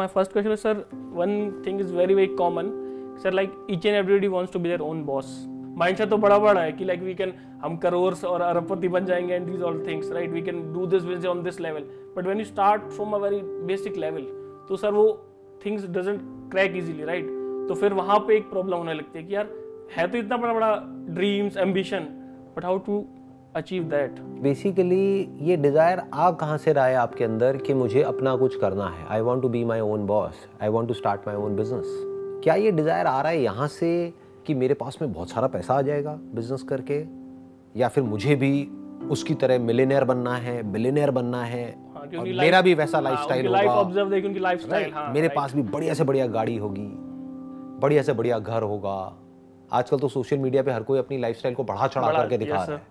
My first question is, sir, one thing is very, very common. Sir, like each and everybody wants to be their own boss. Mindset तो बड़ा बड़ा है कि like we can हम करोर्स और अरबपति बन जाएँगे and these all things right we can do this with on this level but when you start from a very basic level तो सर वो things doesn't crack easily right तो फिर वहाँ पे एक प्रॉब्लम होने लगती है कि यार है तो इतना बड़ा बड़ा dreams ambition but how to achieve that basically ये डिज़ायर आ कहाँ से रहा है आपके अंदर कि मुझे अपना कुछ करना है? I want to be my own boss I want to start my own business क्या ये डिज़ायर आ रहा है यहाँ से कि मेरे पास में बहुत सारा पैसा आ जाएगा बिज़नेस करके? या फिर मुझे भी उसकी तरह मिलेनियर बनना है बिलेनियर बनना है? हाँ, और मेरा भी वैसा लाइफ स्टाइल होगा। उनकी लाइफ हाँ मेरे पास भी बढ़िया से बढ़िया गाड़ी होगी बढ़िया से बढ़िया घर होगा। आजकल तो सोशल मीडिया पे हर कोई अपनी लाइफस्टाइल को बढ़ा चढ़ा करके दिखा रहा है।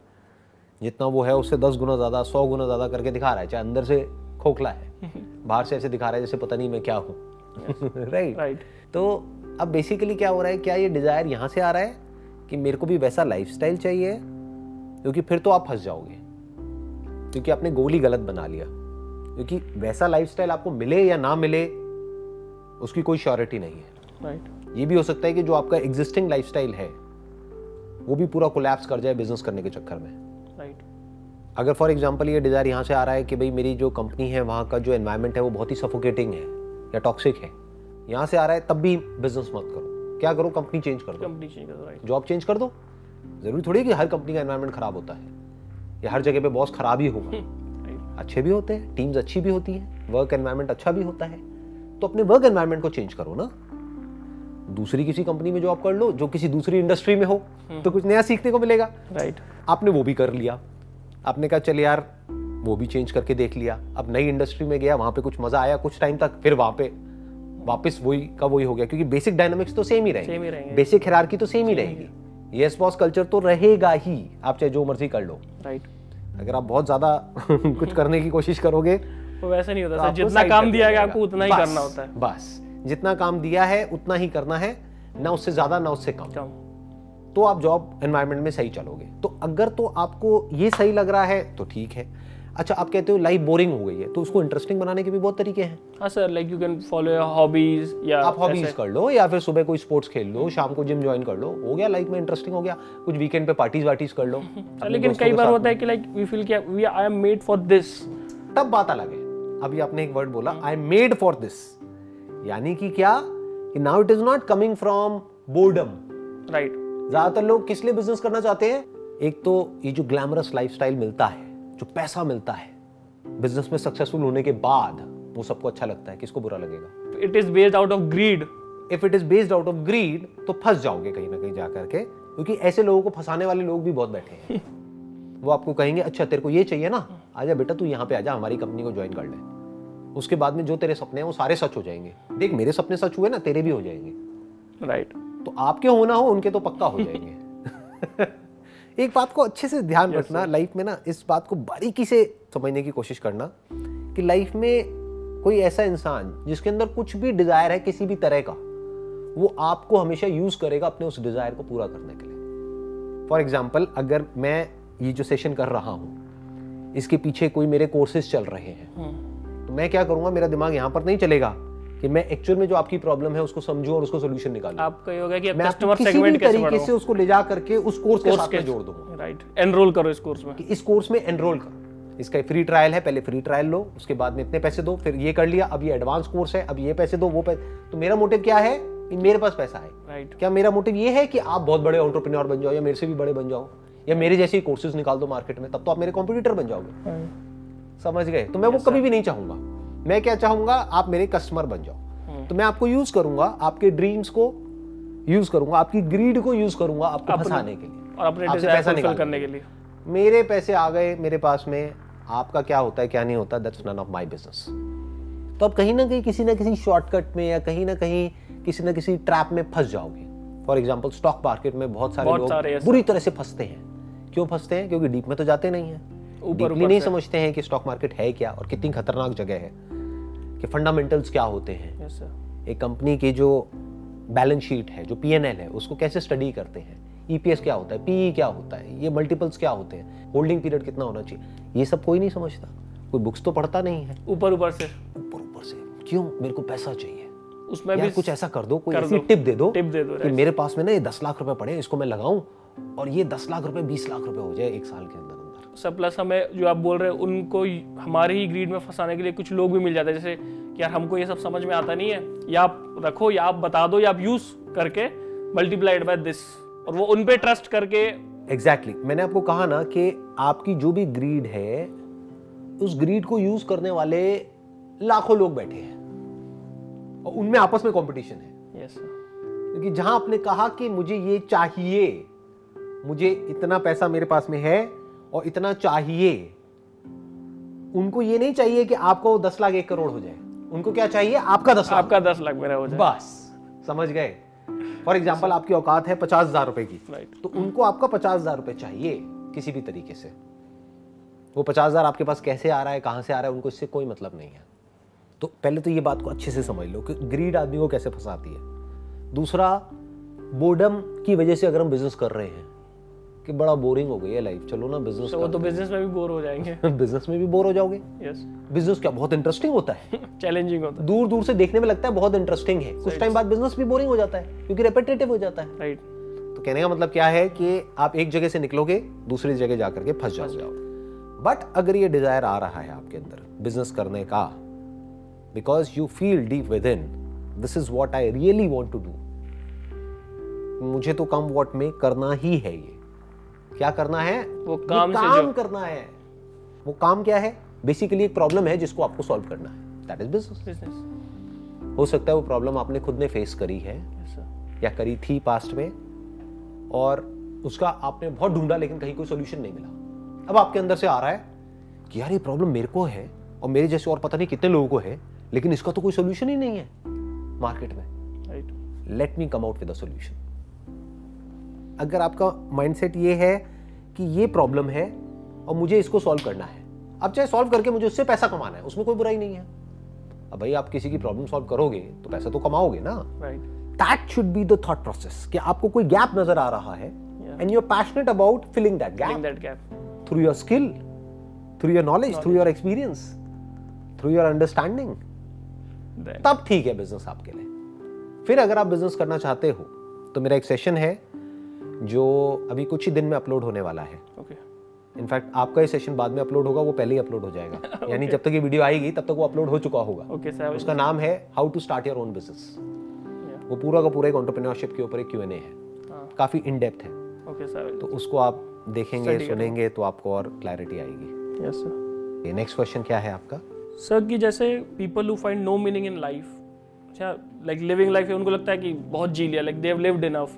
जितना वो है उससे दस गुना ज़्यादा सौ गुना ज़्यादा करके दिखा रहा है चाहे अंदर से खोखला है। बाहर से ऐसे दिखा रहा है जैसे पता नहीं मैं क्या हूँ। राइट राइट तो अब बेसिकली क्या हो रहा है क्या ये डिज़ायर यहाँ से आ रहा है कि मेरे को भी वैसा लाइफस्टाइल चाहिए? क्योंकि फिर तो आप फंस जाओगे। क्योंकि आपने गोल ही गलत बना लिया। क्योंकि वैसा लाइफस्टाइल आपको मिले या ना मिले उसकी कोई श्योरिटी नहीं है। राइट ये भी हो सकता है कि जो आपका एग्जिस्टिंग लाइफस्टाइल है वो भी पूरा कोलैप्स कर जाए बिज़नेस करने के चक्कर में। अगर फॉर एग्जांपल ये डिज़ायर यहाँ से आ रहा है कि भाई मेरी जो कंपनी है वहाँ का जो एनवायरनमेंट है वो बहुत ही सफोकेटिंग है या टॉक्सिक है यहाँ से आ रहा है तब भी बिज़नेस मत करो। क्या करो? कंपनी चेंज कर दो। कंपनी चेंज करो राइट जॉब चेंज कर दो। ज़रूरी थोड़ी है कि हर कंपनी का एनवायरनमेंट खराब होता है या हर जगह पे बॉस खराब ही होगा अच्छे भी होते हैं टीम्स अच्छी भी होती है वर्क एनवायरनमेंट अच्छा भी होता है। तो अपने वर्क एनवायरनमेंट को चेंज करो ना। दूसरी किसी कंपनी में जॉब कर लो जो किसी दूसरी इंडस्ट्री में हो तो कुछ नया सीखने को मिलेगा। राइट आपने वो भी कर लिया। आपने कहा चल यार वो भी चेंज करके देख लिया। अब नई इंडस्ट्री में गया वहाँ पे कुछ मज़ा आया कुछ टाइम तक। फिर वहाँ पे वापस वही का वही हो गया क्योंकि बेसिक डायनामिक्स तो सेम ही ही रहेंगे। रहेंगे। बेसिक हिरारकी तो सेम ही रहेगी। यस बॉस कल्चर तो रहेगा ही। आप चाहे जो मर्ज़ी कर लो। राइट अगर आप बहुत ज़्यादा कुछ करने की कोशिश करोगे वो वैसा नहीं तो होता आपको जितना काम दिया गया आपको उतना ही करना होता है। बस। जितना काम दिया है उतना ही करना है। ना उससे ज़्यादा ना उससे कम। तो आप जॉब एनवायरनमेंट में सही चलोगे। तो अगर तो आपको ये सही लग रहा है तो ठीक है। अच्छा आप कहते हो लाइफ बोरिंग हो गई है तो उसको इंटरेस्टिंग बनाने के भी बहुत तरीके हैं। हाँ sir like you can follow your hobbies या आप हॉबीज कर लो या फिर सुबह कोई स्पोर्ट्स खेल लो शाम को जिम ज्वाइन कर लो हो गया लाइफ में इंटरेस्टिंग हो गया। कुछ वीकेंड पे पार्टीज़ वार्टीज कर लो लेकिन कई बार होता है कि लाइक वी फील कि we I am made for this तब बात अलग है। अभी आपने एक वर्ड बोला I am made for this यानी कि क्या? कि now it is not coming from boredom right ज़्यादातर लोग किस लिए बिज़नेस करना चाहते हैं? एक तो ये जो ग्लैमरस लाइफस्टाइल मिलता है जो पैसा मिलता है बिज़नेस में सक्सेसफुल होने के बाद वो सबको अच्छा लगता है किसको बुरा लगेगा? It is based out of greed if it is based out of greed तो फंस जाओगे कहीं ना कहीं जा करके क्योंकि ऐसे लोगों को फंसाने वाले लोग भी बहुत बैठे हैं। वो आपको कहेंगे अच्छा तेरे को ये चाहिए ना? आजा बेटा तू यहाँ पे आजा हमारी कंपनी को ज्वाइन कर ले। उसके बाद में जो तेरे सपने हैं वो सारे सच हो जाएँगे। देख मेरे सपने सच हुए ना तेरे भी हो जाएँगे। राइट तो आपके होना हो उनके तो पक्का हो जाएँगे। एक बात को अच्छे से ध्यान रखना लाइफ में ना इस बात को बारीकी से समझने की कोशिश करना कि लाइफ में कोई ऐसा इंसान जिसके अंदर कुछ भी डिज़ायर है किसी भी तरह का वो आपको हमेशा यूज़ करेगा अपने उस डिज़ायर को पूरा करने के लिए। फॉर एग्ज़ाम्पल अगर मैं ये जो सेशन कर रहा हूँ इसके पीछे कोई मेरे कोर्सेज चल रहे हैं तो मैं क्या करूँगा मेरा दिमाग यहाँ पर नहीं चलेगा। कि मैं एक्चुअल में जो आपकी प्रॉब्लम है उसको समझूं और उसको सोल्यूशन निकालूं। आपका ये होगा कि मैं कस्टमर सेगमेंट कैसे तरीके से उसको ले जा करके उस कोर्स के कोर्स साथ के में जोड़ दूँगा। राइट एनरोल करो इस कोर्स में। कि इस कोर्स में एनरोल करो। इसका फ्री ट्रायल है पहले फ्री ट्रायल लो उसके बाद में इतने पैसे दो फिर ये कर लिया अब ये एडवांस कोर्स है अब ये पैसे दो वो पैसे। तो मेरा मोटिव क्या है? कि मेरे पास पैसा है। राइट क्या मेरा मोटिव ये है कि आप बहुत बड़े ऑन्टरप्रेन्योर बन जाओ या मेरे से भी बड़े बन जाओ या मेरे जैसे ही कोर्सेज निकाल दो मार्केट में तब तो आप मेरे कॉम्पिटिटर बन जाओगे। समझ गए? तो मैं वो कभी भी नहीं चाहूँगा। मैं क्या चाहूँगा आप मेरे कस्टमर बन जाओ। तो मैं आपको यूज़ करूँगा आपके ड्रीम्स को यूज़ करूँगा आपकी ग्रीड को यूज़ करूँगा आपको फंसाने के लिए। और अपने आपसे पैसा निकालने करने के लिए। मेरे पैसे आ गए मेरे पास में आपका क्या होता है क्या नहीं होता that's none of my business तो आप कहीं ना कहीं किसी ना किसी शॉर्टकट में या कहीं ना कहीं किसी ना किसी ट्रैप में फंस जाओगे। फॉर एग्ज़ाम्पल स्टॉक मार्केट में बहुत सारे बहुत लोग सारे बुरी तरह से फंसते हैं। क्यों फंसते हैं? क्योंकि डीप में तो जाते नहीं है। ऊपर नहीं समझते हैं कि स्टॉक मार्केट है क्या और कितनी खतरनाक जगह है कि फंडामेंटल्स क्या होते हैं। एक कंपनी की जो बैलेंस शीट है जो पीएनएल है उसको कैसे स्टडी करते हैं? ईपीएस क्या होता है? पीई क्या होता है? ये मल्टीपल्स क्या होते हैं? होल्डिंग पीरियड कितना होना चाहिए? ये सब कोई नहीं समझता। कोई बुक्स तो पढ़ता नहीं है। ऊपर ऊपर से। ऊपर ऊपर से। क्यों? मेरे को पैसा चाहिए। उसमें भी कुछ ऐसा कर दो कोई कर ऐसी दो। टिप दे दो टिप दे दो, कि मेरे पास में ना ये दस लाख रुपए पड़े इसको मैं लगाऊँ और ये दस लाख रुपए बीस लाख रुपए हो जाए एक साल के अंदर। सब प्लस हमें जो आप बोल रहे हैं उनको हमारे ही ग्रीड में फंसाने के लिए कुछ लोग भी मिल जाते हैं। जैसे कि यार हमको ये सब समझ में आता नहीं है या आप रखो या आप बता दो या आप यूज़ करके मल्टीप्लाइड बाय दिस और वो उन पे ट्रस्ट करके एग्जैक्टली exactly. मैंने आपको कहा ना कि आपकी जो भी ग्रीड है उस ग्रीड को यूज़ करने वाले लाखों लोग बैठे हैं। और उनमें आपस में कंपटीशन है। यस क्योंकि जहाँ आपने कहा कि मुझे ये चाहिए मुझे इतना पैसा मेरे पास में है और इतना चाहिए। उनको ये नहीं चाहिए कि आपको दस लाख एक करोड़ हो जाए। उनको क्या चाहिए? आपका दस लाख। आपका दस लाख मेरा हो जाए। बस। समझ गए? फॉर एग्ज़ाम्पल आपकी औकात है पचास हज़ार रुपए की। राइट तो उनको आपका पचास हज़ार रुपए चाहिए किसी भी तरीके से। वो पचास हज़ार आपके पास कैसे आ रहा है कहाँ से आ रहा है उनको इससे कोई मतलब नहीं है। तो पहले तो ये बात को अच्छे से समझ लो कि ग्रीड आदमी को कैसे फंसाती है। दूसरा बोर्डम की वजह से अगर हम बिज़नेस कर रहे हैं कि बड़ा बोरिंग हो गई है लाइफ चलो ना बिज़नेस तो वो तो बिज़नेस में भी बोर हो जाएँगे। बिज़नेस में भी बोर हो जाओगे? यस बिज़नेस क्या बहुत इंटरेस्टिंग होता है? चैलेंजिंग होता है। दूर दूर से देखने में लगता है बहुत इंटरेस्टिंग है। कुछ टाइम बाद बिज़नेस भी बोरिंग हो जाता है क्योंकि रेपिटेटिव हो जाता है। है राइट तो कहने का मतलब क्या है कि आप एक जगह से निकलोगे दूसरी जगह जाकर के फंस जाओगे। बट अगर ये डिज़ायर आ रहा है आपके अंदर बिज़नेस करने का because you feel deep within this is what I really want to do मुझे तो कम वॉट में करना ही है ये। क्या करना है? वो ये काम से जो- करना है। वो काम क्या है? बेसिकली एक प्रॉब्लम है जिसको आपको सॉल्व करना है। दैट इज़ बिज़नेस हो सकता है वो प्रॉब्लम आपने खुद ने फेस करी है सर या करी थी पास्ट में और उसका आपने बहुत ढूंढा लेकिन कहीं कोई सोल्यूशन नहीं मिला। अब आपके अंदर से आ रहा है कि यार ये प्रॉब्लम मेरे को है और मेरे जैसे और पता नहीं कितने लोगों को है लेकिन इसका तो कोई सोल्यूशन ही नहीं है मार्केट में। Let me come out with a solution अगर आपका माइंडसेट ये है कि ये प्रॉब्लम है और मुझे इसको सॉल्व करना है। अब चाहे सॉल्व करके मुझे उससे पैसा कमाना है उसमें कोई बुराई नहीं है। अब भाई आप किसी की प्रॉब्लम सॉल्व करोगे तो पैसा तो कमाओगे ना। That should be the thought process कि आपको कोई गैप नज़र आ रहा है and you are passionate about filling that gap through your skill through your knowledge through your experience through your understanding तब ठीक है बिज़नेस आपके लिए। फिर अगर आप बिज़नेस करना चाहते हो तो मेरा एक सेशन है। जो अभी कुछ ही दिन में अपलोड होने वाला है। Okay. इनफैक्ट आपका ये सेशन बाद में अपलोड होगा वो पहले ही अपलोड हो जाएगा। Okay. यानी जब तक ये वीडियो आएगी तब तक वो अपलोड हो चुका होगा। Okay sir उसका नाम है how to start your own business वो पूरा का पूरा एक एंटरप्रेन्योरशिप के ऊपर एक क्यू एन ए है। हाँ। काफ़ी इन डेप्थ है। Okay sir तो उसको आप देखेंगे सुनेंगे तो आपको और क्लैरिटी आएगी। Yes sir. ये नेक्स्ट क्वेश्चन क्या है आपका? सर कि जैसे people who find no meaning in life अच्छा लाइक लिविंग लाइफ उनको लगता है कि बहुत जी लिया like they have lived enough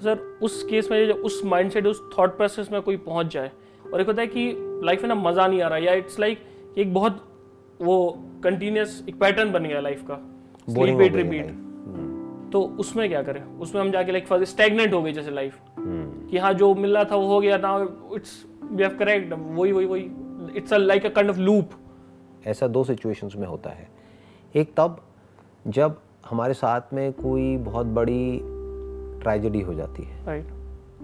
तो सर उस केस में जब उस माइंडसेट उस थॉट प्रोसेस में कोई पहुँच जाए। और एक होता है कि लाइफ में ना मज़ा नहीं आ रहा या इट्स लाइक like एक बहुत वो कंटिन्यूस एक पैटर्न बन गया लाइफ का। Boring Sleep, हो eat, गई है repeat. तो उसमें क्या करें? उसमें हम जाके लाइक स्टैगनेंट हो गई जैसे लाइफ कि हाँ जो मिल रहा था वो हो गया ना इट्स वी हैव करेक्ट वही वही वही। It's like a kind of loop ऐसा दो सिचुएशंस में होता है। एक तब जब हमारे साथ में कोई बहुत बड़ी ट्रेजेडी हो जाती है। राइट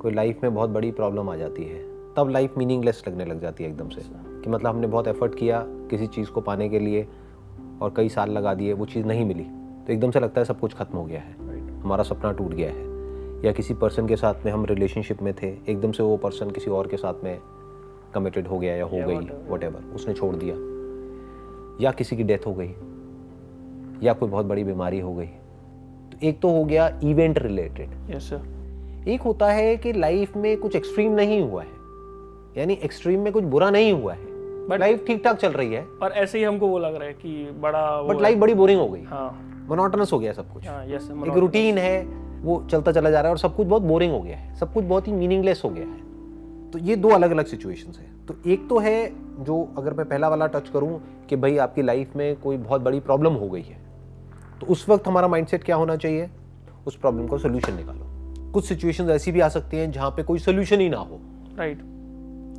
कोई लाइफ में बहुत बड़ी प्रॉब्लम आ जाती है। तब लाइफ मीनिंगलेस लगने लग जाती है एकदम से। कि मतलब हमने बहुत एफर्ट किया किसी चीज़ को पाने के लिए और कई साल लगा दिए वो चीज़ नहीं मिली। तो एकदम से लगता है सब कुछ खत्म हो गया है। हमारा सपना टूट गया है। या किसी पर्सन के साथ में हम रिलेशनशिप में थे एकदम से वो पर्सन किसी और के साथ में कमिटेड हो गया या हो Yeah, गई. वट उसने छोड़ दिया। या किसी की डेथ हो गई या कोई बहुत बड़ी बीमारी हो गई। एक तो हो गया इवेंट रिलेटेड यस सर एक होता है कि लाइफ में कुछ एक्सट्रीम नहीं हुआ है. यानी एक्सट्रीम में कुछ बुरा नहीं हुआ है. बट लाइफ ठीक ठाक चल रही है. और ऐसे ही हमको वो लग रहा है कि बड़ा बट लाइफ बड़ी बोरिंग हो गई. हाँ। मोनोटनस हो गया सब कुछ. हाँ एक रूटीन है वो चलता चला जा रहा है और सब कुछ बहुत बोरिंग हो गया है. सब कुछ बहुत ही मीनिंगलेस हो गया है. तो ये दो अलग अलग सिचुएशंस है. तो एक तो है जो अगर मैं पहला वाला टच करूँ कि भाई आपकी लाइफ में कोई बहुत बड़ी प्रॉब्लम हो गई है. तो उस वक्त हमारा माइंडसेट क्या होना चाहिए? उस प्रॉब्लम का सोल्यूशन निकालो। कुछ सिचुएशंस ऐसी भी आ सकती हैं जहाँ पे कोई सोल्यूशन ही ना हो। राइट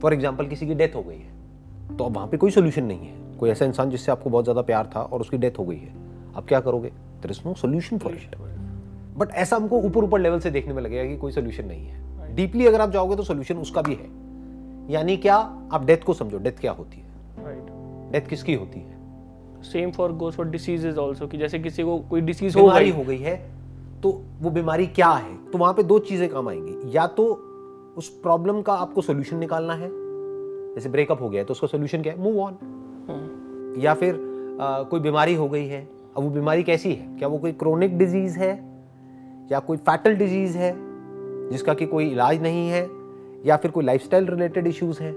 फॉर एग्ज़ाम्पल किसी की डेथ हो गई है। तो अब वहाँ पे कोई सोल्यूशन नहीं है। कोई ऐसा इंसान जिससे आपको बहुत ज़्यादा प्यार था और उसकी डेथ हो गई है। अब क्या करोगे? There is no solution for it but ऐसा हमको ऊपर ऊपर लेवल से देखने में लगेगा कि कोई सोल्यूशन नहीं है। डीपली अगर आप जाओगे तो सोल्यूशन उसका भी है। यानी क्या? आप डेथ को समझो। डेथ क्या होती है? डेथ किसकी होती है? Same for goes for diseases also कि जैसे किसी को कोई डिसीज हो गई। हो गई है तो वो बीमारी क्या है? तो वहाँ पे दो चीज़ें काम आएँगी। या तो उस प्रॉब्लम का आपको सोल्यूशन निकालना है जैसे ब्रेकअप हो गया है तो उसका सोल्यूशन क्या है? मूव ऑन हम्म, या फिर आ, कोई बीमारी हो गई है अब वो बीमारी कैसी है? क्या वो कोई क्रोनिक डिज़ीज़ है? या कोई फैटल डिज़ीज़ है जिसका कि कोई इलाज नहीं है? या फिर कोई लाइफस्टाइल रिलेटेड इश्यूज़ हैं?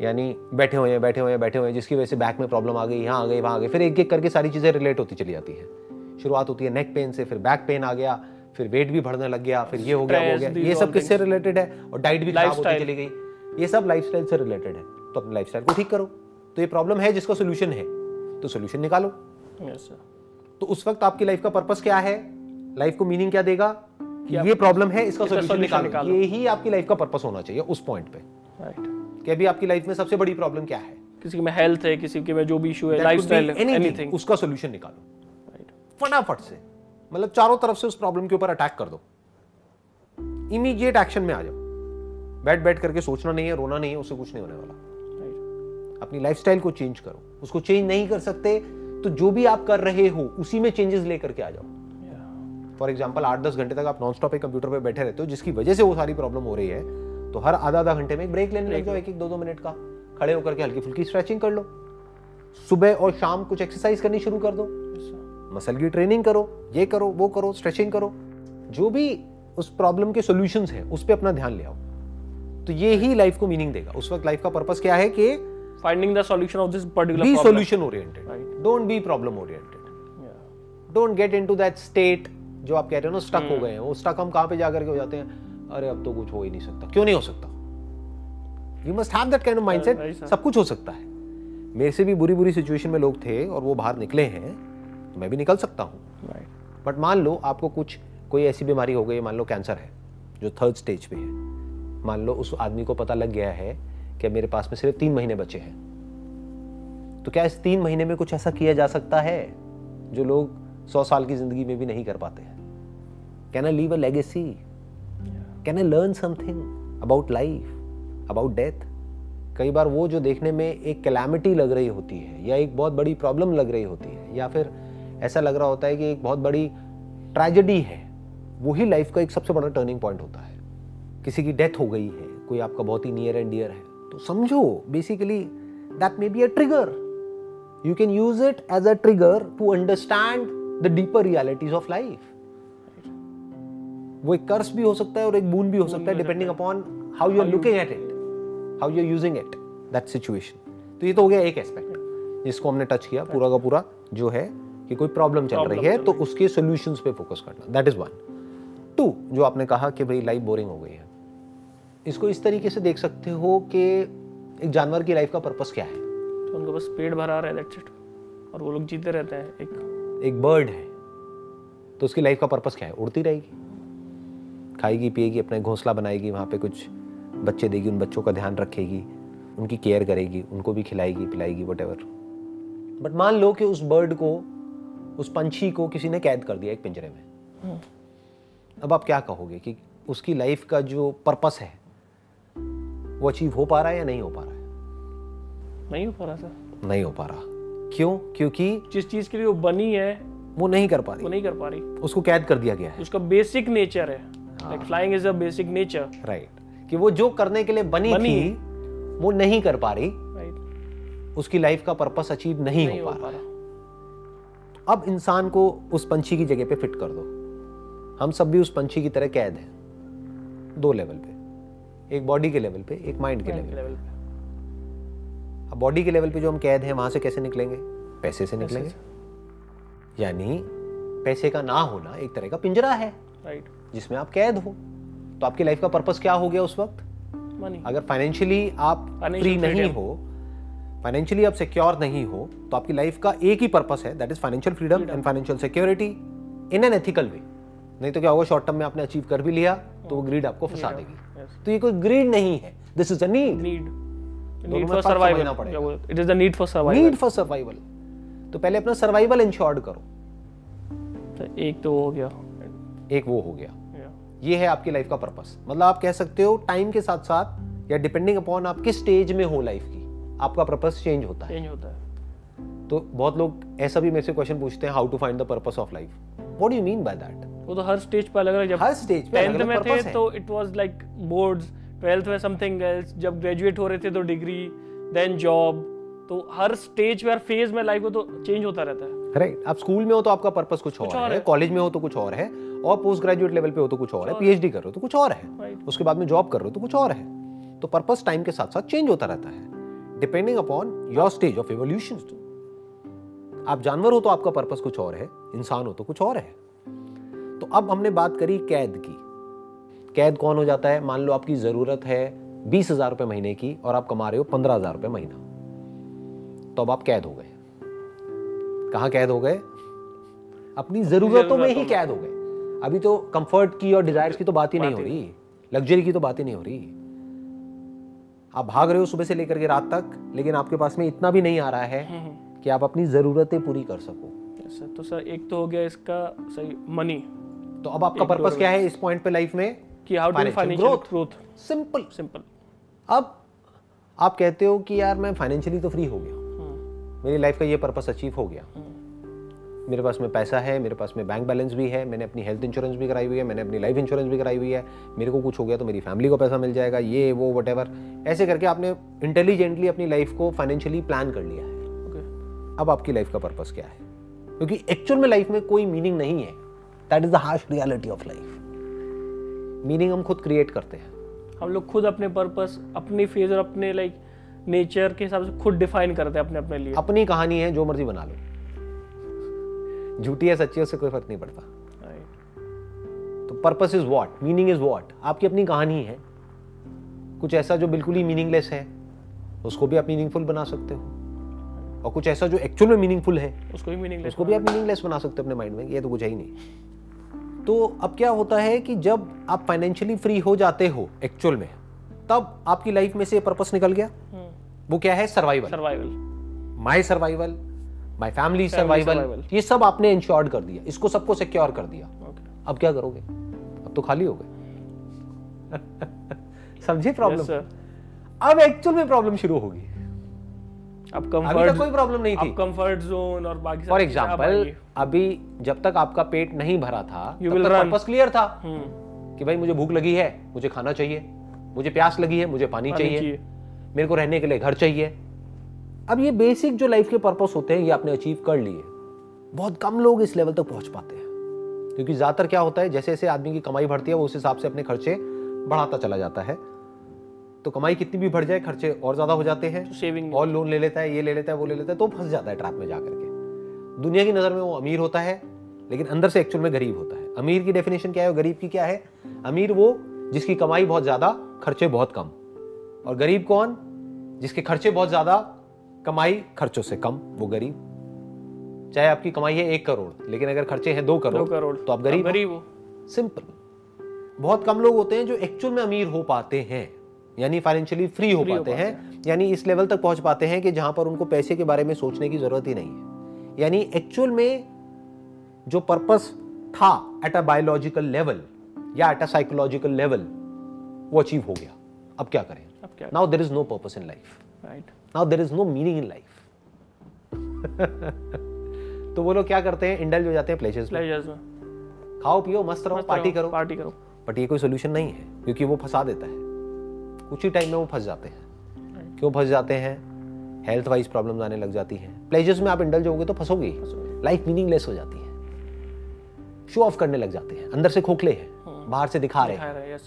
यानी बैठे हुए हैं बैठे हुए हैं बैठे हुए हैं जिसकी वजह से बैक में प्रॉब्लम आ गई यहाँ आ गई वहाँ आ गई फिर एक एक करके सारी चीज़ें रिलेट होती चली जाती है। शुरुआत होती है नेक पेन से फिर बैक पेन आ गया फिर वेट भी बढ़ने लग गया फिर ये हो गया हो गया। ये सब किससे रिलेटेड है? और डाइट भी खराब होती चली गई। ये सब लाइफस्टाइल से रिलेटेड है। तो अपने लाइफस्टाइल को ठीक करो। तो ये प्रॉब्लम है जिसका सोल्यूशन है। तो सोल्यूशन निकालो। तो उस वक्त आपकी लाइफ का पर्पस क्या है? लाइफ को मीनिंग क्या देगा? कि ये प्रॉब्लम है इसका सोल्यूशन निकालो। निकालो। ये ही आपकी लाइफ का पर्पस होना चाहिए उस पॉइंट पे। राइट कि अभी आपकी लाइफ में सबसे बड़ी प्रॉब्लम क्या है? किसी में हेल्थ है किसी के में जो भी इशू है लाइफस्टाइल एनीथिंग उसका सोल्यूशन निकालो। फटाफट से। मतलब चारों तरफ़ से उस प्रॉब्लम के ऊपर अटैक कर दो। इमीडिएट एक्शन में आ जाओ। बैठ बैठ करके सोचना नहीं है रोना नहीं है उससे कुछ नहीं होने वाला। अपनी लाइफस्टाइल को चेंज करो। उसको चेंज नहीं कर सकते तो जो भी आप कर रहे हो उसी में चेंजेस लेकर के आ जाओ। फॉर एग्ज़ाम्पल आठ दस घंटे तक आप नॉन स्टॉप एक कंप्यूटर पर बैठे रहते हो जिसकी वजह से वो सारी प्रॉब्लम हो रही है। तो हर आधा आधा घंटे में एक ब्रेक लेने लग जाओ एक एक दो दो मिनट का। खड़े होकर के हल्की फुल्की स्ट्रेचिंग कर लो। सुबह और शाम कुछ एक्सरसाइज करनी शुरू कर दो। मसल की ट्रेनिंग करो ये करो वो करो स्ट्रेचिंग करो। जो भी उस प्रॉब्लम के सॉल्यूशंस हैं उस पर अपना ध्यान ले आओ। तो ये ही लाइफ को मीनिंग देगा। उस वक्त लाइफ का पर्पस क्या है कि finding the solution of this particular be solution oriented don't be problem oriented don't get into that state जो आप कह रहे हो ना स्टक हो गए हैं। वो स्टक हम कहाँ पे जाकर के हो जाते हैं? अरे अब तो कुछ हो ही नहीं सकता। क्यों नहीं हो सकता? You must have that kind of mindset सब कुछ हो सकता है। मेरे से भी बुरी बुरी सिचुएशन में लोग थे और वो बाहर निकले हैं तो मैं भी निकल सकता हूँ। राइट बट मान लो आपको कुछ कोई ऐसी बीमारी हो गई मान लो कैंसर है जो थर्ड स्टेज पे है। मान लो उस आदमी को पता लग गया है कि मेरे पास में सिर्फ़ तीन महीने बचे हैं। तो क्या इस तीन महीने में कुछ ऐसा किया जा सकता है जो लोग सौ साल की ज़िंदगी में भी नहीं कर पाते हैं? Can I leave a legacy can I learn something about life about death कई बार वो जो देखने में एक कैलामिटी लग रही होती है, या एक बहुत बड़ी प्रॉब्लम लग रही होती है, या फिर ऐसा लग रहा होता है कि एक बहुत बड़ी ट्रेजेडी है, वही लाइफ का एक सबसे बड़ा टर्निंग पॉइंट होता है। किसी की डेथ हो गई है, कोई आपका बहुत ही नियर एंड डियर है तो समझो basically that may be a trigger you can use it as a trigger to understand the deeper realities of life वो एक कर्स भी हो सकता है और एक बून भी हो सकता है depending upon how you are looking at it how you are using it that situation तो ये तो हो गया एक एस्पेक्ट जिसको हमने टच किया पूरा का पूरा जो है कि कोई प्रॉब्लम चल रही है तो उसके सोल्यूशन पे फोकस करना। दैट इज़ वन टू जो आपने कहा कि भाई लाइफ बोरिंग हो गई है। इसको इस तरीके से देख सकते हो कि एक जानवर की लाइफ का पर्पस क्या है। तो उनको बस पेट भरा रहा है दैट्स इट और वो लोग जीते रहते हैं एक एक बर्ड है तो उसकी लाइफ का पर्पस क्या है? उड़ती रहेगी। खाएगी पिएगी अपना घोंसला बनाएगी वहाँ पे कुछ बच्चे देगी उन बच्चों का ध्यान रखेगी उनकी केयर करेगी उनको भी खिलाएगी पिलाएगी वट बट मान लो कि उस बर्ड को उस पंछी को किसी ने कैद कर दिया एक पिंजरे में। अब आप क्या कहोगे कि उसकी लाइफ का जो पर्पस है वो अचीव हो पा रहा है या नहीं हो पा रहा है? नहीं हो पा रहा सर नहीं हो पा रहा। क्यों? क्योंकि जिस चीज़ के लिए वो बनी है वो नहीं कर पा रही। वो नहीं कर पा रही। उसको कैद कर दिया गया है। उसका बेसिक नेचर है। Like flying is a basic nature right कि वो जो करने के लिए बनी, बनी। थी वो नहीं कर पा रही। राइट उसकी लाइफ का पर्पस अचीव नहीं, नहीं हो हो पा रहा। अब इंसान को उस पंछी की जगह पे फिट कर दो। हम सब भी उस पंछी की तरह कैद हैं। दो लेवल पे। एक बॉडी के लेवल पे एक माइंड के लेवल पे। अब बॉडी के लेवल पे जो हम कैद हैं वहाँ से कैसे निकलेंगे? पैसे से निकलेंगे। यानी पैसे का ना होना एक तरह का पिंजरा है। राइट जिसमें आप कैद हो। तो आपकी लाइफ का पर्पस क्या हो गया उस वक्त? मनी अगर फाइनेंशियली आप फ्री नहीं हो फाइनेंशियली आप सिक्योर नहीं हो तो आपकी लाइफ का एक ही पर्पस है that is financial freedom and financial security in an ethical way नहीं तो क्या होगा शॉर्ट टर्म में आपने अचीव कर भी लिया तो वो ग्रीड आपको फंसा देगी। यस तो ये कोई ग्रीड नहीं है। This is a need need need for survival it is the need for survival need for survival तो पहले अपना सर्वाइवल इंश्योर्ड करो। एक तो हो गया। एक वो हो गया. ये है आपकी लाइफ का पर्पस मतलब आप कह सकते हो टाइम के साथ साथ या डिपेंडिंग अपॉन आप किस स्टेज में हो लाइफ की आपका पर्पस चेंज होता है. चेंज होता है. तो बहुत लोग ऐसा भी मेरे से क्वेश्चन पूछते हैं how to find the purpose of life what do you mean by that वो तो हर स्टेज पे अलग अलग जब हर स्टेज पे टेंथ अलग में अलग थे पर्पस है. तो it was like boards twelfth में समथिंग एल्स जब ग्रेजुएट हो रहे थे तो डिग्री देन जॉब तो हर स्टेज पे हर फ़ेज़ में लाइफ को तो चेंज होता रहता है। राइट आप स्कूल में हो तो आपका पर्पस कुछ और और है। है। कॉलेज में हो तो कुछ और है। और पोस्ट ग्रेजुएट लेवल पे हो तो कुछ और है। पीएचडी कर रहे हो तो कुछ और है। उसके बाद में जॉब कर रहे हो तो कुछ और है। तो पर्पस टाइम के साथ साथ चेंज होता रहता है। Depending upon your stage of evolution आप जानवर हो तो आपका पर्पस कुछ और है। इंसान हो तो कुछ और है। तो अब हमने बात करी कैद की। कैद कौन हो जाता है? मान लो आपकी ज़रूरत है बीस हज़ार रुपये महीने की और आप कमा रहे हो पंद्रह हज़ार रुपये महीना। तो अब आप कैद हो गए। कहाँ कैद हो गए? अपनी जरूरतों में ही कैद हो गए। अभी तो कंफर्ट की और डिजायर्स की तो बात ही नहीं हो रही। लग्जरी की तो बात ही नहीं हो रही। आप भाग रहे हो सुबह से लेकर के रात तक लेकिन आपके पास में इतना भी नहीं आ रहा है कि आप अपनी जरूरतें पूरी कर सको। Sir. तो सर एक तो हो गया इसका सही मनी तो अब आपका पर्पस क्या है इस पॉइंट पे लाइफ में? कि how Financial financial growth simple simple अब आप कहते हो कि यार मैं फाइनेंशियली तो फ्री हो गया। मेरी लाइफ का ये पर्पस अचीव हो गया। मेरे पास में पैसा है मेरे पास में बैंक बैलेंस भी है मैंने अपनी हेल्थ इंश्योरेंस भी कराई हुई है मैंने अपनी लाइफ इंश्योरेंस भी कराई हुई है मेरे को कुछ हो गया तो मेरी फैमिली को पैसा मिल जाएगा ये वो वट ऐसे करके आपने इंटेलिजेंटली अपनी लाइफ को फाइनेंशियली प्लान कर लिया है। ओके अब आपकी लाइफ का पर्पस क्या है? क्योंकि एक्चुअल में लाइफ में कोई मीनिंग नहीं है। That is the harsh reality of life meaning हम खुद क्रिएट करते हैं। हम लोग खुद अपने पर्पस अपनी फ़ेज़ और अपने लाइक नेचर के हिसाब से खुद डिफाइन करते हैं अपने अपने लिए। अपनी कहानी है जो मर्ज़ी बना लो। झूठी है सच्ची है उससे कोई फ़र्क नहीं पड़ता। तो purpose is what meaning is what आपकी अपनी कहानी है। कुछ ऐसा जो बिल्कुल ही मीनिंगलेस है उसको भी आप मीनिंगफुल बना सकते हो। और कुछ ऐसा जो एक्चुअल में मीनिंगफुल है उसको भी मीनिंग उसको भी आप मीनिंगलेस बना सकते हो अपने माइंड में ये तो कुछ है ही नहीं। तो अब क्या होता है कि जब आप फाइनेंशियली फ्री हो जाते हो एक्चुअल में तब आपकी लाइफ में से पर्पस निकल गया। वो क्या है? Survival survival my survival my family survival ये सब आपने इंश्योर्ड कर दिया। इसको सबको सिक्योर कर दिया। ओके अब क्या करोगे? अब तो खाली हो गए। समझे प्रॉब्लम सर अब एक्चुअल में प्रॉब्लम शुरू होगी। अब कंफर्ट कोई प्रॉब्लम नहीं थी। कंफर्ट जोन और बाकी फॉर एग्ज़ाम्पल अभी जब तक आपका पेट नहीं भरा था तब तक पर्पस क्लियर था। हम्म। कि भाई मुझे भूख लगी है मुझे खाना चाहिए मुझे प्यास लगी है मुझे पानी चाहिए। मेरे को रहने के लिए घर चाहिए। अब ये बेसिक जो लाइफ के पर्पस होते हैं ये आपने अचीव कर लिए। बहुत कम लोग इस लेवल तक तो पहुँच पाते हैं। क्योंकि ज़्यादातर क्या होता है जैसे जैसे आदमी की कमाई बढ़ती है वो उस हिसाब से अपने खर्चे बढ़ाता चला जाता है। तो कमाई कितनी भी बढ़ जाए खर्चे और ज़्यादा हो जाते हैं। तो सेविंग और लोन ले लेता है ये ले लेता है वो ले लेता है तो फंस जाता है ट्रैप में जाकर के। दुनिया की नज़र में वो अमीर होता है लेकिन अंदर से एक्चुअल में गरीब होता है। अमीर की डेफिनेशन क्या है और गरीब की क्या है? अमीर वो जिसकी कमाई बहुत ज़्यादा खर्चे बहुत कम। और गरीब कौन? जिसके खर्चे बहुत ज़्यादा कमाई खर्चों से कम वो गरीब। चाहे आपकी कमाई है एक करोड़ लेकिन अगर खर्चे हैं दो करोड़ दो करोड़ तो आप गरीब गरीब हो। सिंपल। बहुत कम लोग होते हैं जो एक्चुअल में अमीर हो पाते हैं यानी फाइनेंशियली फ्री हो हो पाते हैं यानी इस लेवल तक पहुँच पाते हैं कि जहाँ पर उनको पैसे के बारे में सोचने की ज़रूरत ही नहीं है। यानी एक्चुअल में जो पर्पस था एट अ बायोलॉजिकल लेवल या एट अ साइकोलॉजिकल लेवल वो अचीव हो गया। अब क्या करें? क्या now there is no purpose in life right now there is no meaning in life तो वो लोग क्या करते हैं? इंडल्ज हो जाते हैं प्लेजर्स में। प्लेजर्स में। खाओ पियो मस्त रहो पार्टी करो। पार्टी करो। बट ये कोई सोल्यूशन नहीं है क्योंकि वो फंसा देता है। कुछ ही टाइम में वो फंस जाते हैं। क्यों फंस जाते हैं? हेल्थ वाइज प्रॉब्लम्स आने लग जाती हैं। प्लेजर्स में आप इंडल्ज होगे तो फंसोगे ही। लाइफ मीनिंगलेस हो जाती है। शो ऑफ़ करने लग जाते हैं। अंदर से खोखले हैं। बाहर से दिखा रहे हैं। है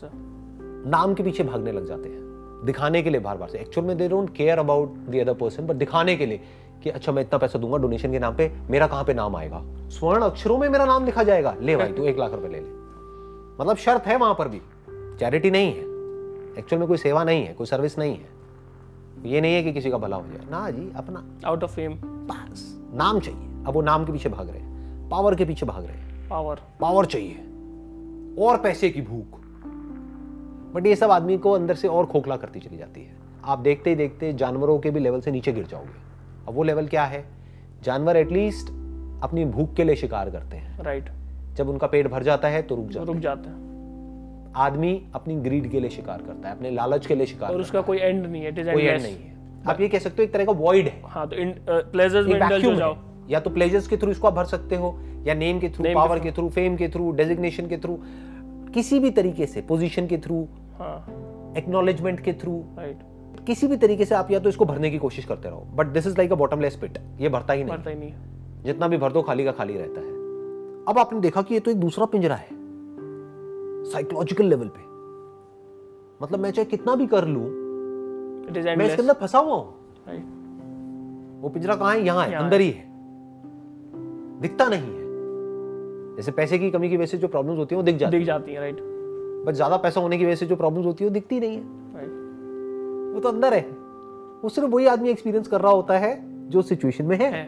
नाम के पीछे भागने लग जाते हैं। दिखाने के लिए बार बार से। एक्चुअल में they don't care about the other person but दिखाने के लिए कि अच्छा मैं इतना पैसा दूँगा डोनेशन के नाम पे मेरा कहाँ पे नाम आएगा? स्वर्ण अक्षरों में मेरा नाम लिखा जाएगा। ले भाई तू एक लाख रुपए ले ले। मतलब शर्त है वहाँ पर भी। चैरिटी नहीं है। एक्चुअल में कोई सेवा नहीं है कोई सर्विस नहीं है। ये नहीं है कि किसी का भला हो जाए। ना जी अपना। आउट ऑफ़ फेम बस। नाम चाहिए। अब वो नाम के पीछे भाग रहे हैं। पावर के पीछे भाग रहे हैं। पावर पावर चाहिए। और पैसे की भूख। बट ये सब आदमी को अंदर से और खोखला करती चली जाती है। आप देखते ही देखते जानवरों के भी लेवल से नीचे गिर जाओगे। अब वो लेवल क्या है? जानवर एटलीस्ट अपनी भूख के लिए शिकार करते हैं। राइट जब उनका पेट भर जाता है तो रुक जाता रुक जाते हैं। आदमी अपनी ग्रीड के लिए शिकार करता है अपने लालच के लिए शिकार और उसका कोई एंड नहीं है कोई एंड नहीं है। आप ये कह सकते हो एक तरह का वॉइड है। हाँ तो प्लेजर्स में एक इंडल्ज हो जाओ। या तो प्लेजर्स के थ्रू इसको आप भर सकते हो या नेम के थ्रू पावर के थ्रू फेम के थ्रू डेजिग्नेशन के थ्रू किसी भी तरीके से पोजीशन के थ्रू एक्नॉलेजमेंट के थ्रू राइट किसी भी तरीके से आप या तो इसको भरने की कोशिश करते रहो but this is like a bottomless pit ये भरता ही नहीं। पता ही नहीं। जितना भी भर दो खाली का खाली रहता है। अब आपने देखा कि ये तो एक दूसरा पिंजरा है साइकोलॉजिकल लेवल पे। मतलब मैं चाहे कितना भी कर लूँ इट इज़ मैं इसके अंदर फंसा हुआ हूँ। राइट वो पिंजरा कहाँ है? यहाँ है अंदर ही। है दिखता नहीं है। जैसे पैसे की कमी की वजह से जो प्रॉब्लम्स होती है वो दिख जाती दिख जाती है राइट है बट ज़्यादा पैसा होने की वजह से जो प्रॉब्लम्स होती है वो दिखती नहीं है। वो तो अंदर है। वो सिर्फ़ वही आदमी एक्सपीरियंस कर रहा होता है जो सिचुएशन में है। है।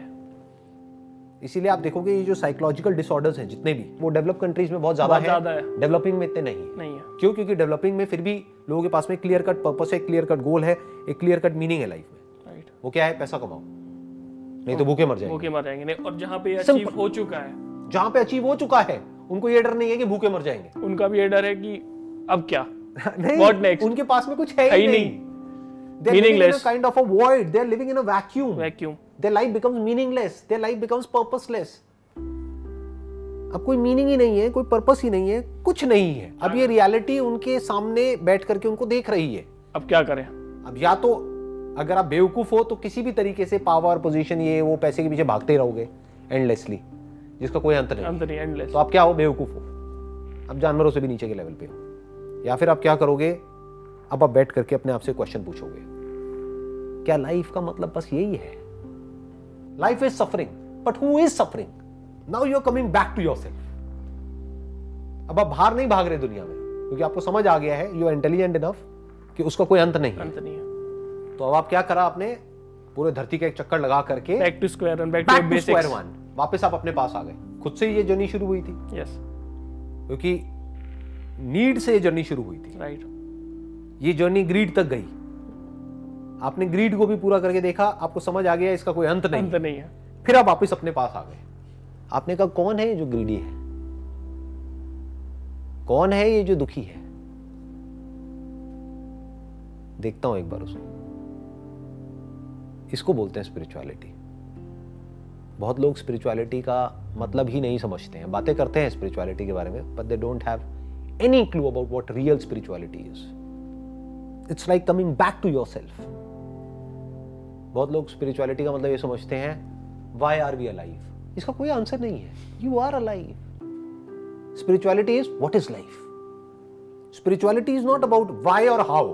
इसीलिए आप देखोगे ये जो साइकोलॉजिकल डिसऑर्डर्स हैं जितने भी वो डेवलप कंट्रीज़ में बहुत ज़्यादा है। है। डेवलपिंग में इतने नहीं है। नहीं है। क्यों? क्योंकि डेवलपिंग में फिर भी लोगों के पास में क्लियर कट पर्पस है क्लियर कट गोल है एक क्लियर कट मीनिंग है लाइफ में। राइट वो क्या है? पैसा कमाओ। नहीं तो भूखे मर जाएँगे। भूखे मर जाएँगे। नहीं और जहाँ पे अचीव हो चुका है। जहाँ पे अचीव हो चुका है उनको ये डर नहीं है कि भूखे मर जाएँगे उनका भी ये डर है कि अब क्या नहीं What next? उनके पास में कुछ है है नहीं नहीं। They are living in a Meaningless. kind of a void. They living in a vacuum. Vacuum Their life becomes meaningless. Their life becomes purposeless. अब कोई मीनिंग ही नहीं है कोई पर्पस ही नहीं है कुछ नहीं है अब ये रियलिटी उनके सामने बैठ करके उनको देख रही है अब क्या करें अब या तो अगर आप बेवकूफ़ हो तो किसी भी तरीके से पावर पोजीशन ये वो पैसे के पीछे भागते रहोगे एंडलेसली जिसका कोई अंत नहीं अंत नहीं एंडलेस तो आप क्या हो बेवकूफ़ हो? अब जानवरों से भी नीचे के लेवल पे हो। या फिर आप क्या करोगे? अब आप बैठ करके अपने आप से क्वेश्चन पूछोगे। क्या लाइफ का मतलब बस यही है? Life is suffering but who is suffering now you are coming back to your अब आप बाहर नहीं भाग रहे दुनिया में क्योंकि आपको समझ आ गया है यू आर इंटेलिजेंट इनफ कि उसका कोई अंत नहीं अंत नहीं है। तो अब आप क्या करा आपने? पूरे धरती का एक चक्कर लगा करके back to square one back to square one वापस आप अपने पास आ गए। खुद से ही ये जर्नी शुरू हुई थी। यस क्योंकि नीड से ये जर्नी शुरू हुई थी। राइट ये जर्नी ग्रीड तक गई। आपने ग्रीड को भी पूरा करके देखा आपको समझ आ गया इसका कोई अंत नहीं अंत नहीं है। फिर आप वापस अपने पास आ गए। आपने कहा कौन है जो ग्रीडी है? कौन है ये जो दुखी है? देखता हूँ एक बार उसको इसको बोलते हैं स्पिरिचुअलिटी बहुत लोग स्पिरिचुअलिटी का मतलब ही नहीं समझते हैं। बातें करते हैं स्पिरिचुअलिटी के बारे में but they don't have any clue about what real spirituality is it's like coming back to your self बहुत लोग स्पिरिचुअलिटी का मतलब ये समझते हैं वाई आर वी अलाइव इसका कोई आंसर नहीं है। You are alive spirituality is what is life spirituality is not about why और हाउ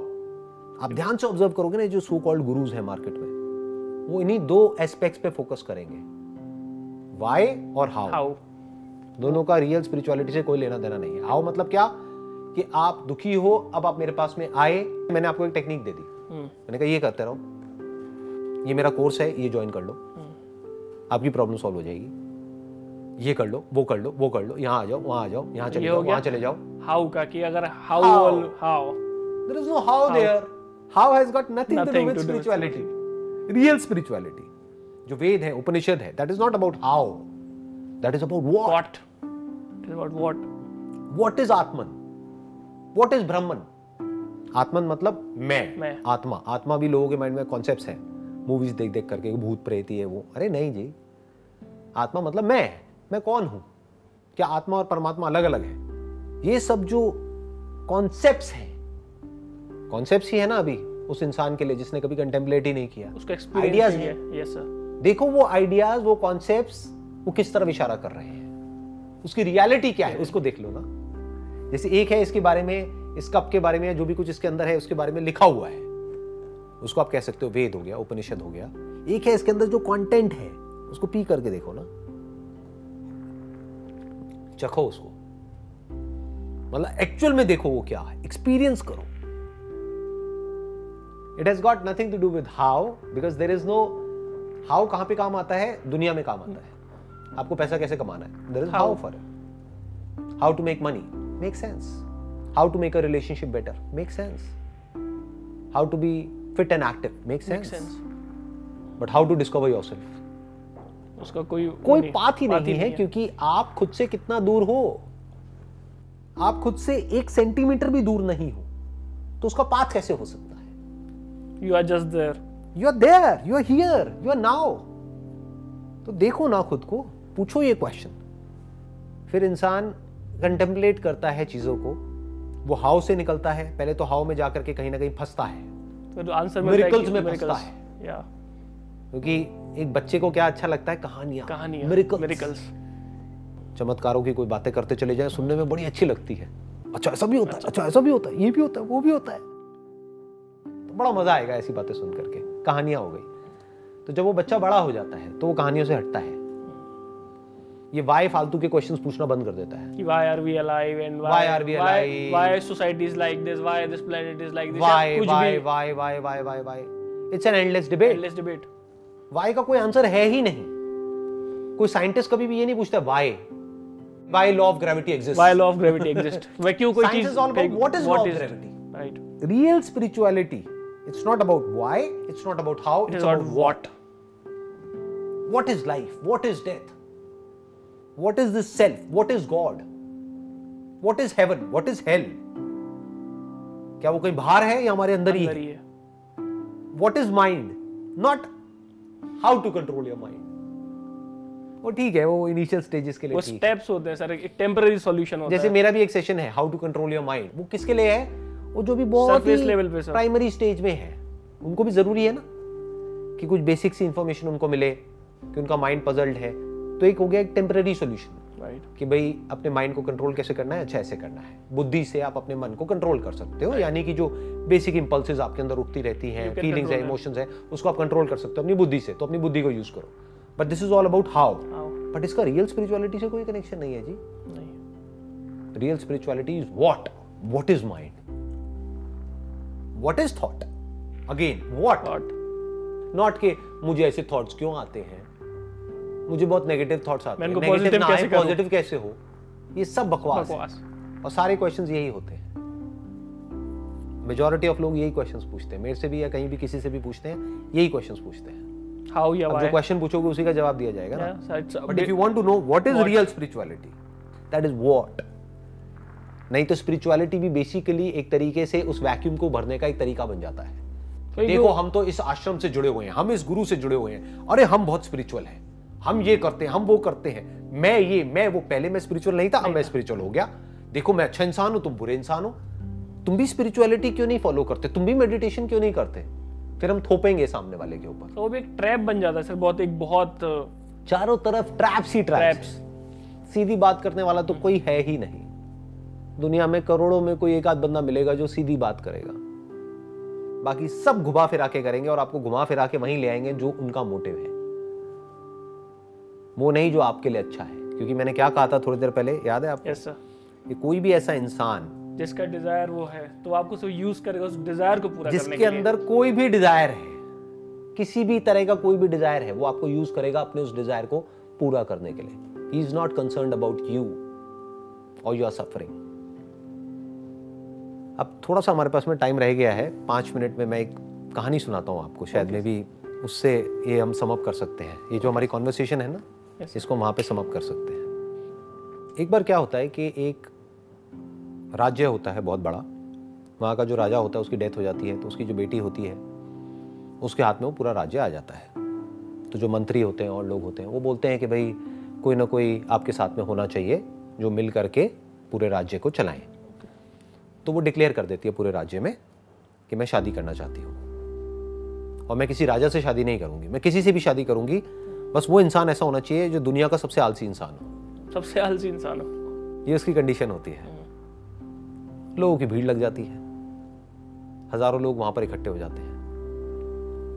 आप ध्यान से ऑब्ज़र्व करोगे ना जो सो कॉल्ड गुरुज है मार्केट में, वो इन्हीं दो एस्पेक्ट्स पे फोकस करेंगे। वाई और हाउ हाउ दोनों का रियल स्पिरिचुअलिटी से कोई लेना देना नहीं है। हाउ मतलब क्या? कि आप दुखी हो अब आप मेरे पास में आए मैंने आपको एक टेक्निक दे दी। मैंने कहा ये करते रहो। ये मेरा कोर्स है ये ज्वाइन कर लो। आपकी प्रॉब्लम सॉल्व हो जाएगी। ये कर लो वो कर लो वो कर लो यहाँ आ जाओ वहाँ आ जाओ यहाँ चले जाओ वहाँ चले जाओ। हाउ का कि अगर how how there is no how, there. How has got nothing, to do Nothing with to do जो वेद है उपनिषद है that is not about how that is about what. What it is about what what is atman? What is brahman? आत्मन मतलब मैं। मैं। आत्मा आत्मा भी लोगों के माइंड में कॉन्सेप्ट्स हैं। मूवीज़ देख देख करके भूत प्रेत ही वो। अरे नहीं जी। आत्मा मतलब मैं। मैं कौन हूँ? क्या आत्मा और परमात्मा अलग अलग है? ये सब जो कॉन्सेप्ट हैं कॉन्सेप्ट्स ही है ना अभी उस इंसान के लिए जिसने कभी कंटेम्पलेट ही नहीं किया। उसका एक्सपीरियंस। है यस सर देखो वो आइडियाज़ वो कॉन्सेप्ट्स वो किस तरफ़ इशारा कर रहे हैं। उसकी रियलिटी क्या है, उसको देख लो ना। जैसे एक है इसके बारे में, इस कप के बारे में, जो भी कुछ इसके अंदर है, उसके बारे में लिखा हुआ है। उसको आप कह सकते हो, वेद हो गया, उपनिषद हो गया। एक है इसके अंदर जो कंटेंट है, उसको पी करके देखो ना। चखो उसको। मतलब एक्चुअल में देखो वो क्या है एक्सपीरियंस करो। It has got nothing to do with how because there is no how कहाँ पे काम आता है? दुनिया में काम आता है। आपको पैसा कैसे कमाना है? There is how for how to make money make sense how to make a relationship better make sense how to be fit and active make sense but how to discover your self उसका कोई कोई path ही नहीं है क्योंकि आप खुद से कितना दूर हो? आप खुद से एक सेंटीमीटर भी दूर नहीं हो। तो उसका पाथ कैसे हो सकता है? You are just there you are there you are here you are now तो देखो ना खुद को पूछो ये क्वेश्चन फिर इंसान कंटेम्पलेट करता है चीज़ों को. वो हाउ से निकलता है पहले तो हाउ में जाकर के कहीं ना कहीं फंसता है. तो में फंसता है। क्योंकि एक बच्चे को क्या अच्छा लगता है? कहानियाँ. कहानियाँ. Miracles। मिरेकल्स चमत्कारों की कोई बातें करते चले जाए सुनने में बड़ी अच्छी लगती है. अच्छा ऐसा भी होता है अच्छा ऐसा भी होता है ये भी होता है वो भी होता है. तो बड़ा मज़ा आएगा ऐसी बातें सुन करके. कहानियाँ हो गई। तो जब वो बच्चा बड़ा हो जाता है तो वो कहानियों से हटता है। ये वाई फालतू के क्वेश्चंस पूछना बंद कर देता है। कि why are we alive and why are we alive why society is like this why this planet is like this why why why why why why why it's an endless debate endless debate why का कोई answer है ही नहीं। कोई scientist कभी भी ये नहीं पूछता why why law of gravity exist why law of gravity exist why क्यों कोई चीज़ what is law of gravity right real spirituality it's not about why it's not about how it it's about about what what is life what is death what is this self what is god what is heaven what is hell क्या वो कहीं बाहर है या हमारे अंदर ही है ही है what is mind not how to control your mind वो ठीक है वो इनिशियल स्टेजेस के लिए वो स्टेप्स होते हैं सर एक टेम्पररी सॉल्यूशन होता जैसे है मेरा भी एक सेशन है how to control your mind वो किसके लिए है वो जो भी बहुत ही level पे प्राइमरी स्टेज में है उनको भी ज़रूरी है ना कि कुछ बेसिक सी इंफॉर्मेशन उनको मिले कि उनका माइंड पजल्ड है। तो एक हो गया एक टेम्पररी सॉल्यूशन राइट कि भाई अपने माइंड को कंट्रोल कैसे करना है अच्छा ऐसे करना है। बुद्धि से आप अपने मन को कंट्रोल कर सकते हो यानी कि जो बेसिक इंपल्सेस आपके अंदर उठती रहती हैं फीलिंग्स है. इमोशंस है उसको आप कंट्रोल कर सकते हो अपनी बुद्धि से तो अपनी बुद्धि को यूज़ करो। But this is all about how but इसका रियल स्पिरिचुअलिटी से कोई कनेक्शन नहीं है जी। नहीं। Real spirituality is what what is mind? What is thought? Again what? What not के मुझे ऐसे थॉट्स क्यों आते हैं? मुझे बहुत नेगेटिव थॉट्स आते हैं। नेगेटिव ना कैसे आए पॉजिटिव कैसे हो? ये सब बकवास है। बकवास। और सारे क्वेश्चंस यही होते हैं। मेजोरिटी ऑफ़ लोग यही क्वेश्चंस पूछते हैं। मेरे से भी या कहीं भी किसी से भी पूछते हैं यही क्वेश्चंस पूछते हैं। हाउ या अब जो क्वेश्चन पूछोगे उसी का जवाब दिया जाएगा ना। But if you want to know what is real spirituality that is what नहीं तो स्पिरिचुअलिटी भी बेसिकली एक तरीके से उस वैक्यूम को भरने का एक तरीका बन जाता है। कोई देखो हम तो इस आश्रम से जुड़े हुए हैं हम इस गुरु से जुड़े हुए हैं। अरे हम बहुत स्पिरिचुअल हैं। हम ये करते हैं हम वो करते हैं। मैं ये मैं वो पहले मैं स्पिरिचुअल नहीं था अब मैं स्पिरिचुअल हो गया। देखो मैं अच्छा इंसान हूँ तुम बुरे इंसान हो। तुम भी स्पिरिचुअलिटी क्यों नहीं फॉलो करते? तुम भी मेडिटेशन क्यों नहीं करते? फिर हम थोपेंगे सामने वाले के ऊपर। तो वो भी एक ट्रैप बन जाता है सर बहुत एक बहुत चारों तरफ़ ट्रैप्स ही ट्रैप्स सीधी बात करने वाला तो कोई है ही नहीं। दुनिया में करोड़ों में कोई एक आध बंदा मिलेगा जो सीधी बात करेगा। बाकी सब घुमा फिरा के करेंगे और आपको घुमा फिरा के वहीं ले आएँगे जो उनका मोटिव है। वो नहीं जो आपके लिए अच्छा है। क्योंकि मैंने क्या कहा था थोड़ी देर पहले याद है आपको? सर कि कोई भी ऐसा इंसान जिसका डिज़ायर वो है तो आपको सिर्फ़ यूज़ करेगा उस डिज़ायर को पूरा जिसके करने के लिए। अंदर कोई भी डिज़ायर है किसी भी तरह का कोई भी डिज़ायर है वो आपको यूज़ करेगा अपने उस डिज़ायर को पूरा करने के लिए। He is not concern about you और यू आर सफरिंग अब थोड़ा सा हमारे पास में टाइम रह गया है। पाँच मिनट में मैं एक कहानी सुनाता हूँ आपको। शायद okay. में भी उससे ये हम समअप कर सकते हैं। ये जो हमारी कॉन्वर्सेशन है ना Yes. इसको वहाँ पे समअप कर सकते हैं। एक बार क्या होता है कि एक राज्य होता है बहुत बड़ा। वहाँ का जो राजा होता है उसकी डेथ हो जाती है तो उसकी जो बेटी होती है उसके हाथ में वो पूरा राज्य आ जाता है। तो जो मंत्री होते हैं और लोग होते हैं वो बोलते हैं कि भाई कोई ना कोई आपके साथ में होना चाहिए जो मिल करके पूरे राज्य को चलाएँ। तो वो डिक्लेयर कर देती है पूरे राज्य में कि मैं शादी करना चाहती हूँ। और मैं किसी राजा से शादी नहीं करूँगी मैं किसी से भी शादी करूँगी बस वो इंसान ऐसा होना चाहिए जो दुनिया का सबसे आलसी इंसान हो। सबसे आलसी इंसान हो। ये उसकी कंडीशन होती है। लोगों की भीड़ लग जाती है। हज़ारों लोग वहाँ पर इकट्ठे हो जाते हैं।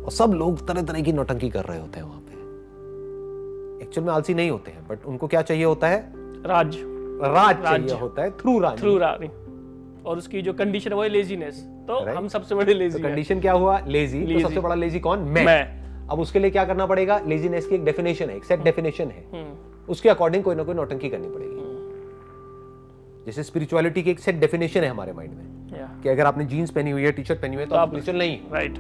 और सब लोग तरह तरह की नौटंकी कर रहे होते हैं वहाँ पे। एक्चुअल में आलसी नहीं होते हैं बट उनको क्या चाहिए होता है? राज। राज राज्य। चाहिए होता है। थ्रू राज थ्रू राज और उसकी जो कंडीशन है वो है लेजीनेस तो Right. हम सबसे बड़े लेजी हैं. कंडीशन क्या हुआ? लेजी तो सबसे बड़ा लेजी कौन? मैं. मैं. अब उसके लिए क्या करना पड़ेगा? लेजीनेस की एक डेफिनेशन है एक सेट डेफिनेशन है. हम्म, उसके अकॉर्डिंग कोई ना कोई नौटंकी करनी पड़ेगी. जैसे स्पिरिचुअलिटी की एक सेट डेफिनेशन है हमारे माइंड में. कि अगर आपने जीन्स पहनी हुई है टी शर्ट पहनी हुई है तो तो आप स्पिरिचुअल नहीं. राइट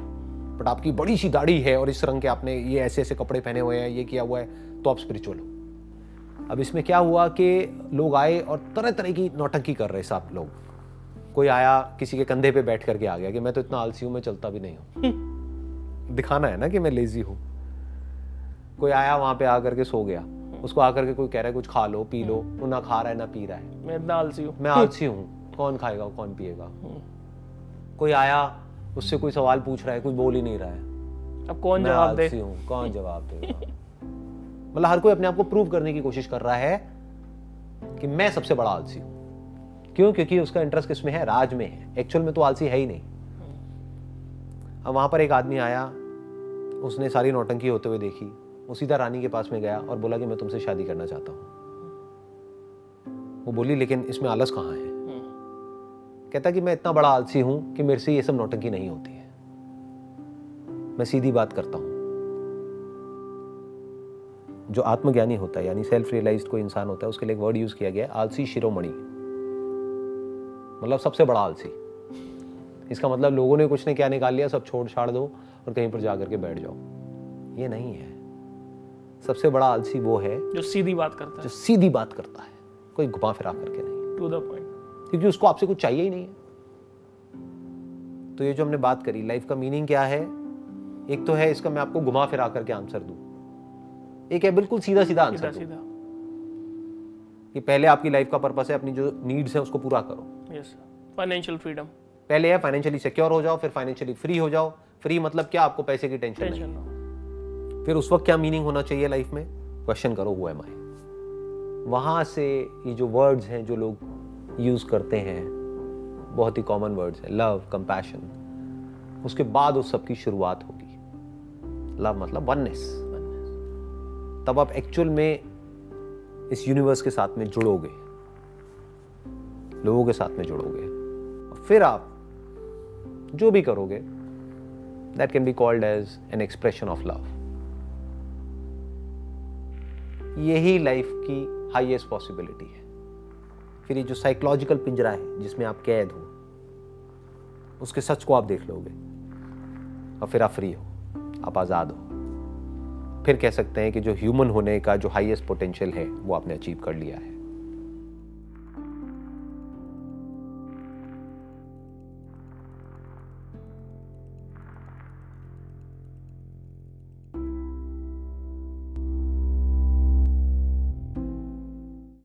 बट आपकी बड़ी सी दाढ़ी है और इस रंग के आपने ये ऐसे ऐसे कपड़े पहने हुए हैं ये किया हुआ है तो आप स्पिरिचुअल हो. अब इसमें क्या हुआ कि लोग आए और तरह तरह की नौटंकी कर रहे सब लोग. कोई आया किसी के कंधे पे बैठ करके आ गया कि मैं तो इतना आलसी हूँ मैं चलता भी नहीं हूँ। दिखाना है ना कि मैं लेजी हूँ। कोई आया वहाँ पे आकर के सो गया। उसको आकर के कोई कह रहा है कुछ खा लो पी लो। वो ना खा रहा है ना पी रहा है। मैं इतना आलसी हूँ। मैं आलसी हूँ। कौन खाएगा कौन पिएगा? कोई आया उससे कोई सवाल पूछ रहा है कुछ बोल ही नहीं रहा है। अब कौन जवाब दे? आलसी हूँ। कौन जवाब देगा मतलब हर कोई अपने आप को प्रूव करने की कोशिश कर रहा है कि मैं सबसे बड़ा आलसी हूँ। क्यों? क्योंकि उसका इंटरेस्ट किसमें है? राज में है। एक्चुअल में तो आलसी है ही नहीं। अब वहाँ पर एक आदमी आया, उसने सारी नौटंकी होते हुए देखी। वो सीधा रानी के पास में गया और बोला कि मैं तुमसे शादी करना चाहता हूँ। वो बोली, लेकिन इसमें आलस कहाँ है? कहता कि, मैं इतना बड़ा आलसी हूँ कि मेरे से ये सब नौटंकी नहीं होती है। मैं सीधी बात करता हूँ। जो आत्मज्ञानी होता है, यानी सेल्फ रियलाइज्ड कोई इंसान होता है, उसके लिए एक वर्ड यूज़ किया गया आलसी शिरोमणि। मतलब सबसे बड़ा आलसी। इसका मतलब लोगों ने कुछ ने क्या निकाल लिया सब छोड़ छाड़ दो और कहीं पर जाकर के बैठ जाओ। ये नहीं है। सबसे बड़ा आलसी वो है जो सीधी बात करता जो सीधी बात करता है। कोई घुमा फिरा करके नहीं। टू द पॉइंट क्योंकि उसको आपसे कुछ चाहिए ही नहीं है। तो ये जो हमने बात करी लाइफ का मीनिंग क्या है? एक तो है इसका मैं आपको घुमा फिरा करके आंसर दूँ। एक है बिल्कुल सीधा सीधा आंसर सीधा कि पहले आपकी लाइफ का पर्पस है अपनी जो नीड्स है उसको पूरा करो। यस फाइनेंशियल फ्रीडम पहले है फाइनेंशियली सिक्योर हो जाओ फिर फाइनेंशियली फ्री हो जाओ। फ्री मतलब क्या? आपको पैसे की टेंशन नहीं। फिर उस वक्त क्या मीनिंग होना चाहिए लाइफ में? क्वेश्चन करो वो एम आई वहाँ से ये जो वर्ड्स हैं जो लोग यूज़ करते हैं बहुत ही कॉमन वर्ड्स है। लव कंपैशन उसके बाद उस सब की शुरुआत होगी। लव मतलब वननेस तब आप एक्चुअल में इस यूनिवर्स के साथ में जुड़ोगे। लोगों के साथ में जुड़ोगे। और फिर आप जो भी करोगे that can be called as an expression of love यही लाइफ की हाईएस्ट पॉसिबिलिटी है। फिर ये जो साइकोलॉजिकल पिंजरा है, जिसमें आप कैद हो, उसके सच को आप देख लोगे। और फिर आप फ्री हो, आप आज़ाद हो। फिर कह सकते हैं कि जो ह्यूमन होने का जो हाईएस्ट पोटेंशियल है, वो आपने अचीव कर लिया है।